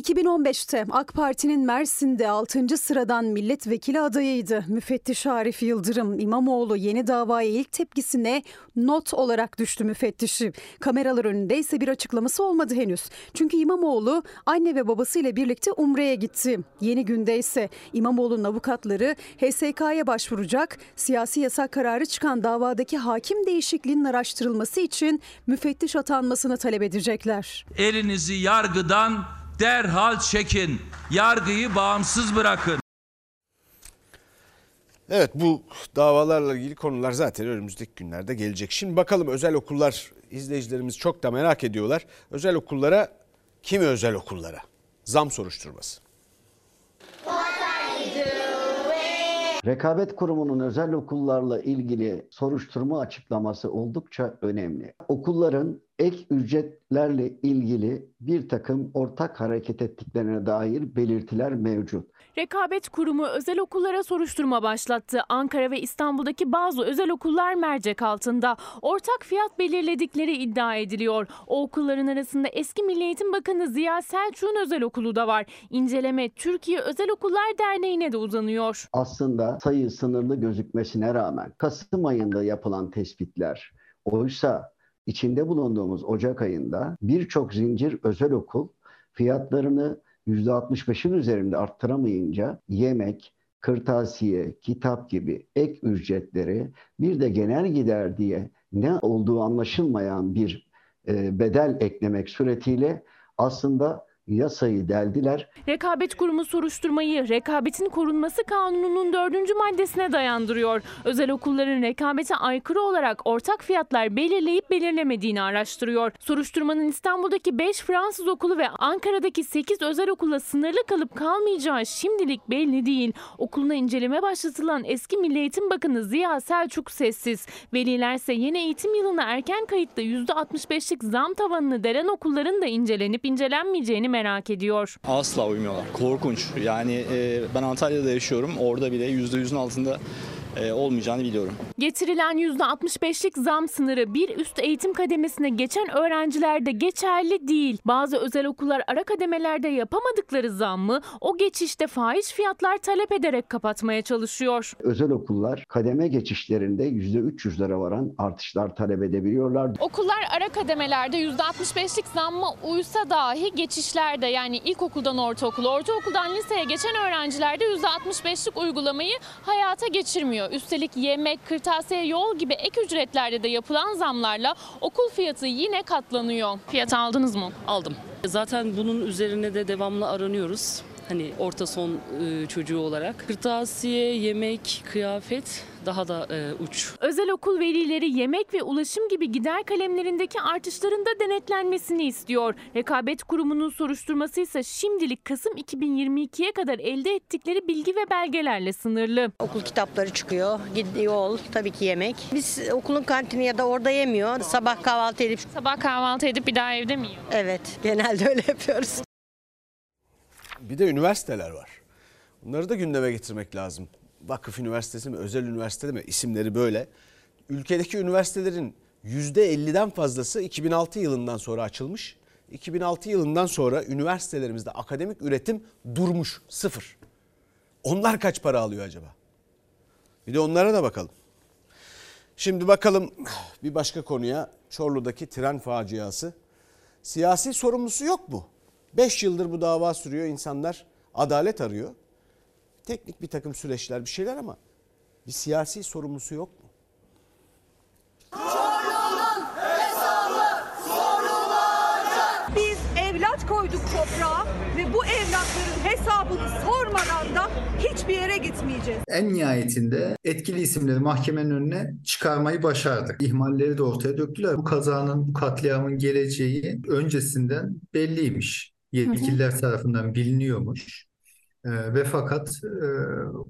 2015'te AK Parti'nin Mersin'de 6. sıradan milletvekili adayıydı. Müfettiş Arif Yıldırım İmamoğlu yeni davaya ilk tepkisine not olarak düştü müfettişi. Kameralar önünde ise bir açıklaması olmadı henüz. Çünkü İmamoğlu anne ve babasıyla birlikte Umre'ye gitti. Yeni günde ise İmamoğlu'nun avukatları HSK'ya başvuracak. Siyasi yasak kararı çıkan davadaki hakim değişikliğinin araştırılması için müfettiş atanmasını talep edecekler. Elinizi yargıdan derhal çekin. Yargıyı bağımsız bırakın. Evet bu davalarla ilgili konular zaten önümüzdeki günlerde gelecek. Şimdi bakalım özel okullar izleyicilerimiz çok da merak ediyorlar. Özel okullara kimi özel okullara? Zam soruşturması. Rekabet Kurumu'nun özel okullarla ilgili soruşturma açıklaması oldukça önemli. Okulların ek ücretlerle ilgili bir takım ortak hareket ettiklerine dair belirtiler mevcut. Rekabet Kurumu özel okullara soruşturma başlattı. Ankara ve İstanbul'daki bazı özel okullar mercek altında. Ortak fiyat belirledikleri iddia ediliyor. O okulların arasında eski Milli Eğitim Bakanı Ziya Selçuk'un özel okulu da var. İnceleme Türkiye Özel Okullar Derneği'ne de uzanıyor. Aslında sayı sınırlı gözükmesine rağmen Kasım ayında yapılan tespitler oysa içinde bulunduğumuz Ocak ayında birçok zincir özel okul fiyatlarını %65'in üzerinde arttıramayınca yemek, kırtasiye, kitap gibi ek ücretleri bir de genel gider diye ne olduğu anlaşılmayan bir e, bedel eklemek suretiyle aslında yasayı deldiler. Rekabet Kurumu soruşturmayı Rekabetin Korunması Kanunu'nun dördüncü maddesine dayandırıyor. Özel okulların rekabete aykırı olarak ortak fiyatlar belirleyip belirlemediğini araştırıyor. Soruşturmanın İstanbul'daki 5 Fransız okulu ve Ankara'daki 8 özel okula sınırlı kalıp kalmayacağı şimdilik belli değil. Okuluna inceleme başlatılan eski Milli Eğitim Bakanı Ziya Selçuk sessiz. Velilerse yeni eğitim yılına erken kayıtla %65'lik zam tavanını delen okulların da incelenip incelenmeyeceğini merak ediyor. Asla uymuyorlar. Korkunç. Yani e, ben Antalya'da yaşıyorum. Orada bile %100'ün altında e, olmayacağını biliyorum. Getirilen %65'lik zam sınırı bir üst eğitim kademesine geçen öğrencilerde geçerli değil. Bazı özel okullar ara kademelerde yapamadıkları zammı o geçişte fahiş fiyatlar talep ederek kapatmaya çalışıyor. Özel okullar kademe geçişlerinde %300'lere varan artışlar talep edebiliyorlar. Okullar ara kademelerde %65'lik zamma uysa dahi geçişlerde yani ilkokuldan ortaokula, ortaokuldan liseye geçen öğrencilerde %65'lik uygulamayı hayata geçirmiyor. Üstelik yemek, kırtasiye, yol gibi ek ücretlerde de yapılan zamlarla okul fiyatı yine katlanıyor. Fiyat aldınız mı? Aldım. Zaten bunun üzerine de devamlı aranıyoruz. Hani orta son e, çocuğu olarak. Kırtasiye, yemek, kıyafet daha da e, uç. Özel okul velileri yemek ve ulaşım gibi gider kalemlerindeki artışların da denetlenmesini istiyor. Rekabet Kurumu'nun soruşturması ise şimdilik Kasım 2022'ye kadar elde ettikleri bilgi ve belgelerle sınırlı. Okul kitapları çıkıyor, yol, tabii ki yemek. Biz okulun kantini ya da orada yemiyor. Sabah kahvaltı edip... Sabah kahvaltı edip bir daha evde mi yiyor? Evet, genelde öyle yapıyoruz. Bir de üniversiteler var. Bunları da gündeme getirmek lazım. Vakıf Üniversitesi mi, özel üniversite mi isimleri böyle. Ülkedeki üniversitelerin %50'den fazlası 2006 yılından sonra açılmış. 2006 yılından sonra üniversitelerimizde akademik üretim durmuş, sıfır. Onlar kaç para alıyor acaba? Bir de onlara da bakalım. Şimdi bakalım bir başka konuya Çorlu'daki tren faciası. Siyasi sorumlusu yok mu? 5 yıldır bu dava sürüyor insanlar adalet arıyor. Teknik bir takım süreçler bir şeyler ama bir siyasi sorumlusu yok mu? Biz evlat koyduk toprağa ve bu evlatların hesabını sormadan da hiçbir yere gitmeyeceğiz. En nihayetinde etkili isimleri mahkemenin önüne çıkarmayı başardık. İhmalleri de ortaya döktüler. Bu kazanın, bu katliamın geleceği öncesinden belliymiş. Yetkililer tarafından biliniyormuş. Ee, ve fakat e,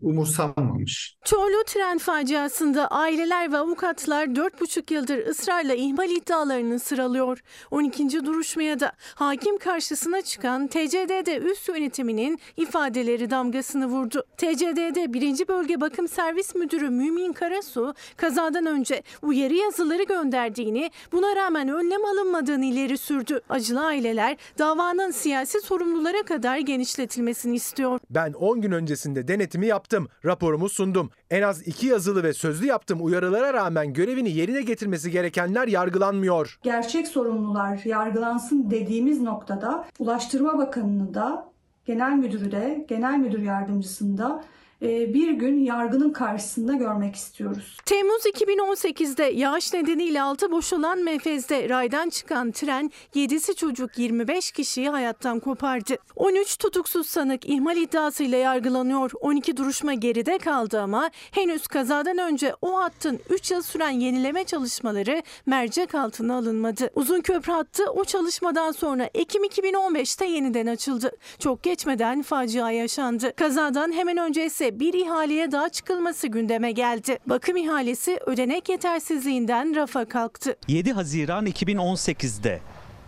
umursanmamış. Çorlu tren faciasında aileler ve avukatlar 4,5 yıldır ısrarla ihmal iddialarını sıralıyor. 12. duruşmaya da hakim karşısına çıkan TCDD üst yönetiminin ifadeleri damgasını vurdu. TCDD 1. Bölge Bakım Servis Müdürü Mümin Karasu kazadan önce uyarı yazıları gönderdiğini buna rağmen önlem alınmadığını ileri sürdü. Acılı aileler davanın siyasi sorumlulara kadar genişletilmesini istiyor. Ben 10 gün öncesinde denetimi yaptım, raporumu sundum. En az iki yazılı ve sözlü yaptığım uyarılara rağmen görevini yerine getirmesi gerekenler yargılanmıyor. Gerçek sorumlular yargılansın dediğimiz noktada Ulaştırma Bakanı'nı da Genel Müdürü de Genel Müdür Yardımcısını da bir gün yargının karşısında görmek istiyoruz. Temmuz 2018'de yağış nedeniyle altı boşalan Mefez'de raydan çıkan tren 7'si çocuk 25 kişiyi hayattan kopardı. 13 tutuksuz sanık ihmal iddiasıyla yargılanıyor. 12 duruşma geride kaldı ama henüz kazadan önce o hattın 3 yıl süren yenileme çalışmaları mercek altına alınmadı. Uzun köprü hattı o çalışmadan sonra Ekim 2015'te yeniden açıldı. Çok geçmeden facia yaşandı. Kazadan hemen önce ise ise bir ihaleye daha çıkılması gündeme geldi. Bakım ihalesi ödenek yetersizliğinden rafa kalktı. 7 Haziran 2018'de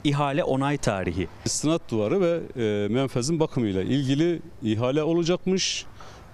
ihale onay tarihi. İstinat duvarı ve e, menfezin bakımıyla ilgili ihale olacakmış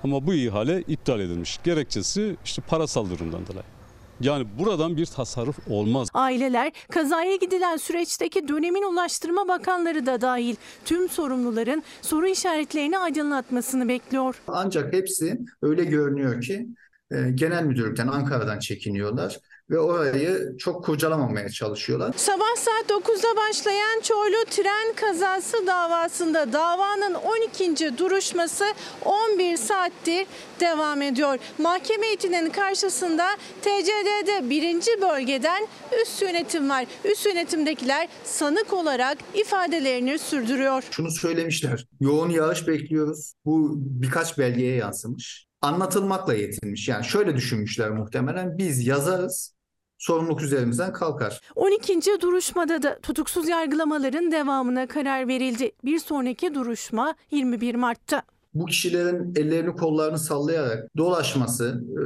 ama bu ihale iptal edilmiş. Gerekçesi işte parasal durumdan dolayı. Yani buradan bir tasarruf olmaz. Aileler kazaya gidilen süreçteki dönemin Ulaştırma Bakanları da dahil tüm sorumluların soru işaretlerini aydınlatmasını bekliyor. Ancak hepsi öyle görünüyor ki e, genel müdürlükten Ankara'dan çekiniyorlar ve orayı çok kurcalamamaya çalışıyorlar. Sabah saat 9'da başlayan Çorlu tren kazası davasında davanın 12. duruşması 11 saattir devam ediyor. Mahkeme heyetinin karşısında TCD'de birinci bölgeden üst yönetim var. Üst yönetimdekiler sanık olarak ifadelerini sürdürüyor. Şunu söylemişler. Yoğun yağış bekliyoruz. Bu birkaç belgeye yansımış. Anlatılmakla yetinmiş. Yani şöyle düşünmüşler muhtemelen. Biz yazarız. Sorumluluk üzerimizden kalkar. 12. duruşmada da tutuksuz yargılamaların devamına karar verildi. Bir sonraki duruşma 21 Mart'ta. Bu kişilerin ellerini kollarını sallayarak dolaşması e,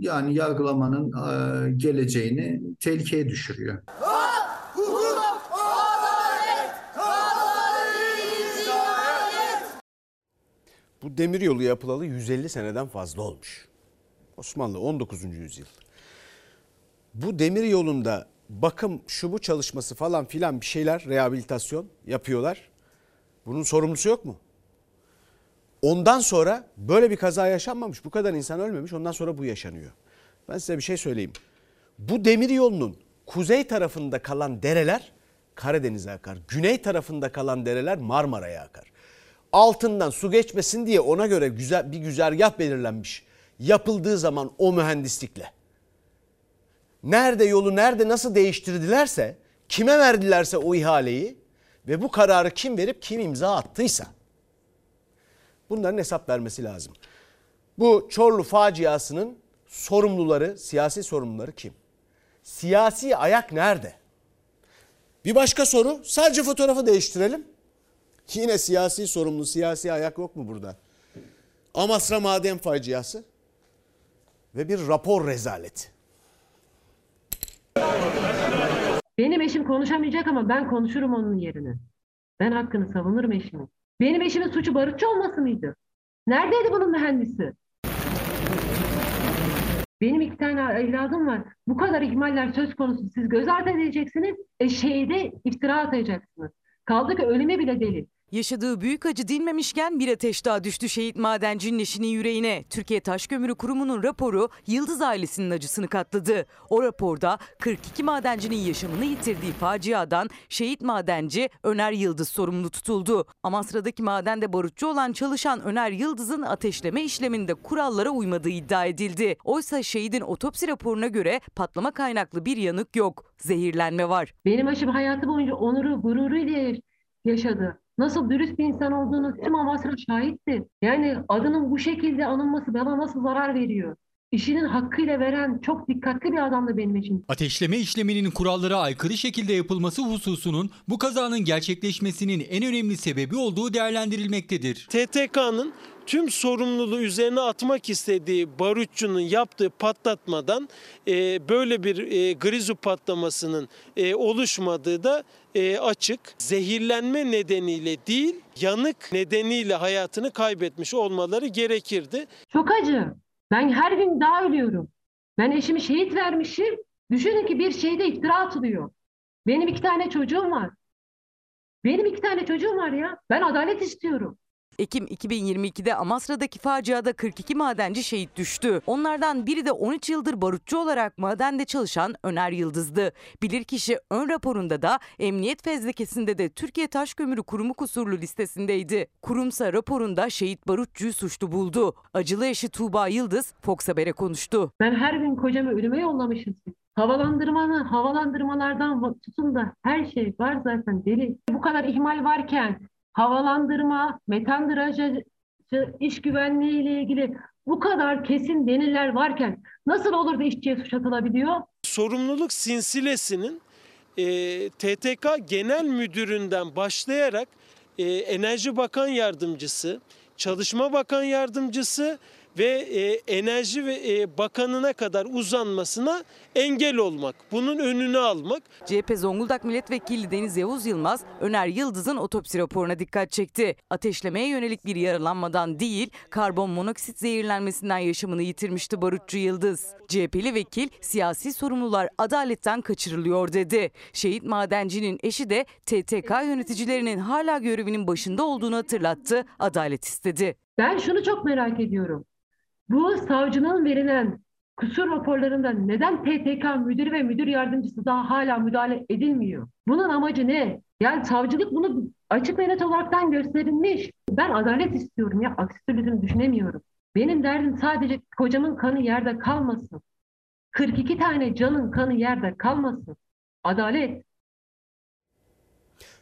yani yargılamanın e, geleceğini tehlikeye düşürüyor. Bu demiryolu yapılalı 150 seneden fazla olmuş. Osmanlı 19. yüzyıl. Bu demir yolunda bakım şu bu çalışması falan filan bir şeyler rehabilitasyon yapıyorlar. Bunun sorumlusu yok mu? Ondan sonra böyle bir kaza yaşanmamış. Bu kadar insan ölmemiş. Ondan sonra bu yaşanıyor. Ben size bir şey söyleyeyim. Bu demir yolunun kuzey tarafında kalan dereler Karadeniz'e akar. Güney tarafında kalan dereler Marmara'ya akar. Altından su geçmesin diye ona göre güzel bir güzergah belirlenmiş. Yapıldığı zaman o mühendislikle. Nerede yolu nerede nasıl değiştirdilerse, kime verdilerse o ihaleyi ve bu kararı kim verip kim imza attıysa bunların hesap vermesi lazım. Bu Çorlu faciasının sorumluları, siyasi sorumluları kim? Siyasi ayak nerede? Bir başka soru, sadece fotoğrafı değiştirelim. Yine siyasi sorumlu, siyasi ayak yok mu burada? Amasra maden faciası ve bir rapor rezaleti. Benim eşim konuşamayacak ama ben konuşurum onun yerine. Ben hakkını savunurum eşimin. Benim eşimin suçu barutçu olması mıydı? Neredeydi bunun mühendisi? Benim iki tane evladım var. Bu kadar ihmaller söz konusu. Siz göz ardı edeceksiniz. E şeyde iftira atacaksınız. Kaldı ki ölüme bile delil. Yaşadığı büyük acı dinmemişken bir ateş daha düştü şehit madencinin eşinin yüreğine. Türkiye Taş Kömürü Kurumu'nun raporu Yıldız ailesinin acısını katladı. O raporda 42 madencinin yaşamını yitirdiği faciadan şehit madenci Öner Yıldız sorumlu tutuldu. Amasra'daki madende barutçu olan çalışan Öner Yıldız'ın ateşleme işleminde kurallara uymadığı iddia edildi. Oysa şehidin otopsi raporuna göre patlama kaynaklı bir yanık yok. Zehirlenme var. Benim eşim hayatı boyunca onuru, gururuyla yaşadı. Nasıl dürüst bir insan olduğunu tüm Amasra şahitti. Yani adının bu şekilde anılması bana nasıl zarar veriyor? İşinin hakkıyla veren çok dikkatli bir adamdı benim için. Ateşleme işleminin kurallara aykırı şekilde yapılması hususunun bu kazanın gerçekleşmesinin en önemli sebebi olduğu değerlendirilmektedir. TTK'nın tüm sorumluluğu üzerine atmak istediği barutçunun yaptığı patlatmadan e, böyle bir e, grizu patlamasının e, oluşmadığı da e, açık. Zehirlenme nedeniyle değil, yanık nedeniyle hayatını kaybetmiş olmaları gerekirdi. Çok acı. Ben her gün daha ölüyorum. Ben eşimi şehit vermişim. Düşünün ki bir şeyde iftira atılıyor. Benim iki tane çocuğum var. Benim iki tane çocuğum var ya. Ben adalet istiyorum. Ekim 2022'de Amasra'daki faciada 42 madenci şehit düştü. Onlardan biri de 13 yıldır barutçu olarak madende çalışan Öner Yıldız'dı. Bilirkişi ön raporunda da emniyet fezlekesinde de Türkiye Taş Kömürü Kurumu kusurlu listesindeydi. Kurumsa raporunda şehit barutçuyu suçlu buldu. Acılı eşi Tuğba Yıldız Fox Haber'e konuştu. Ben her gün kocamı ölüme yollamışım. Havalandırmanı, havalandırmalardan tutun da her şey var zaten deli. Bu kadar ihmal varken havalandırma, metan drenajı, iş güvenliği ile ilgili bu kadar kesin deliller varken nasıl olur da işçiye suç atılabiliyor? Sorumluluk sinsilesinin e, TTK Genel Müdürü'nden başlayarak e, Enerji Bakan Yardımcısı, Çalışma Bakan Yardımcısı ve e, enerji ve e, bakanına kadar uzanmasına engel olmak. Bunun önünü almak. CHP Zonguldak Milletvekili Deniz Yavuz Yılmaz, Öner Yıldız'ın otopsi raporuna dikkat çekti. Ateşlemeye yönelik bir yaralanmadan değil, karbon monoksit zehirlenmesinden yaşamını yitirmişti Barutçu Yıldız. CHP'li vekil, siyasi sorumlular adaletten kaçırılıyor dedi. Şehit madencinin eşi de TTK yöneticilerinin hala görevinin başında olduğunu hatırlattı, adalet istedi. Ben şunu çok merak ediyorum. Bu savcının verilen kusur raporlarında neden TTK müdürü ve müdür yardımcısı daha hala müdahale edilmiyor? Bunun amacı ne? Yani savcılık bunu açık ve net olaraktan gösterilmiş. Ben adalet istiyorum ya. Aksi türlüsünü düşünemiyorum. Benim derdim sadece kocamın kanı yerde kalmasın. 42 tane canın kanı yerde kalmasın. Adalet.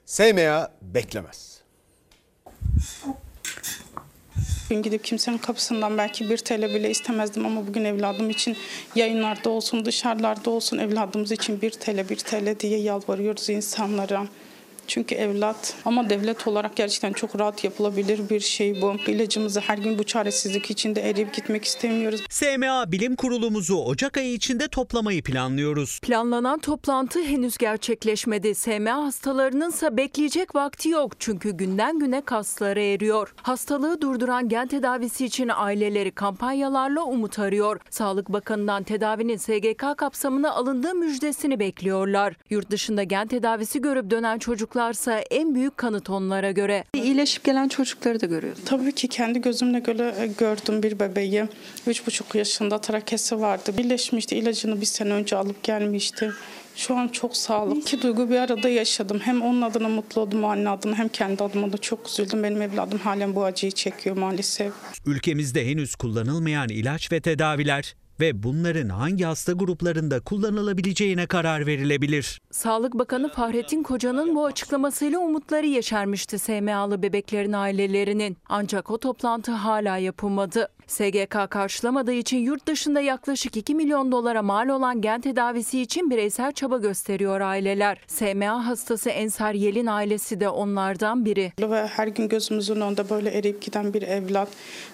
SMA beklemez. Bugün gidip kimsenin kapısından belki bir TL bile istemezdim ama bugün evladım için yayınlarda olsun dışarılarda olsun evladımız için bir TL bir TL diye yalvarıyoruz insanlara. Çünkü evlat ama devlet olarak gerçekten çok rahat yapılabilir bir şey bu. İlacımızı her gün bu çaresizlik içinde eriyip gitmek istemiyoruz. SMA Bilim Kurulumuzu Ocak ayı içinde toplamayı planlıyoruz. Planlanan toplantı henüz gerçekleşmedi. SMA hastalarının ise bekleyecek vakti yok çünkü günden güne kasları eriyor. Hastalığı durduran gen tedavisi için aileleri kampanyalarla umut arıyor. Sağlık Bakanı'ndan tedavinin SGK kapsamına alındığı müjdesini bekliyorlar. Yurt dışında gen tedavisi görüp dönen çocuklarsa en büyük kanıt onlara göre. İyileşip gelen çocukları da görüyoruz. Tabii ki kendi gözümle göre gördüm bir bebeği. 3,5 yaşında trakesi vardı. Birleşmişti. ilacını bir sene önce alıp gelmişti. Şu an çok sağlıklı. İki duygu bir arada yaşadım. Hem onun adına mutlu oldum, anne adına hem kendi adıma da çok üzüldüm. Benim evladım halen bu acıyı çekiyor maalesef. Ülkemizde henüz kullanılmayan ilaç ve tedaviler ve bunların hangi hasta gruplarında kullanılabileceğine karar verilebilir. Sağlık Bakanı Fahrettin Koca'nın bu açıklamasıyla umutları yeşermişti SMA'lı bebeklerin ailelerinin. Ancak o toplantı hala yapılmadı. SGK karşılamadığı için yurt dışında yaklaşık 2 milyon dolara mal olan gen tedavisi için bireysel çaba gösteriyor aileler. SMA hastası Ensar Yel'in ailesi de onlardan biri. Ve her gün gözümüzün önünde böyle eriyip giden bir evlat.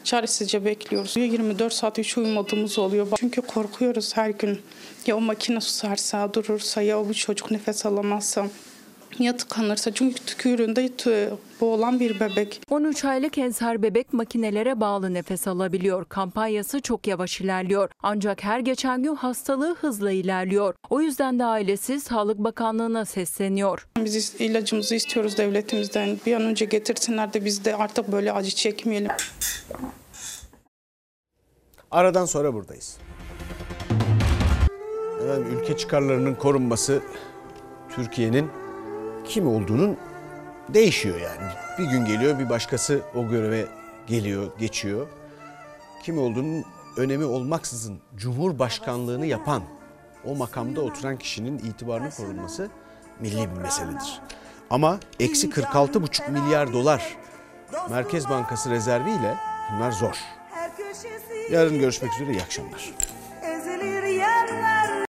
Çaresizce bekliyoruz. 24 saat hiç uyumadığımız oluyor. Çünkü korkuyoruz her gün. Ya o makine susarsa, durursa, ya bu çocuk nefes alamazsa ya tıkanırsa çünkü tükürüğünde boğulan bir bebek. 13 aylık ensar bebek makinelere bağlı nefes alabiliyor. Kampanyası çok yavaş ilerliyor. Ancak her geçen gün hastalığı hızla ilerliyor. O yüzden de ailesi Sağlık Bakanlığı'na sesleniyor. Biz ilacımızı istiyoruz devletimizden. Bir an önce getirsinler de biz de artık böyle acı çekmeyelim. Aradan sonra buradayız. Efendim, ülke çıkarlarının korunması Türkiye'nin kim olduğunun değişiyor yani. Bir gün geliyor bir başkası o göreve geliyor, geçiyor. Kim olduğunun önemi olmaksızın Cumhurbaşkanlığını yapan o makamda oturan kişinin itibarının korunması milli bir meseledir. Ama eksi 46,5 milyar dolar Merkez Bankası rezerviyle bunlar zor. Yarın görüşmek üzere iyi akşamlar.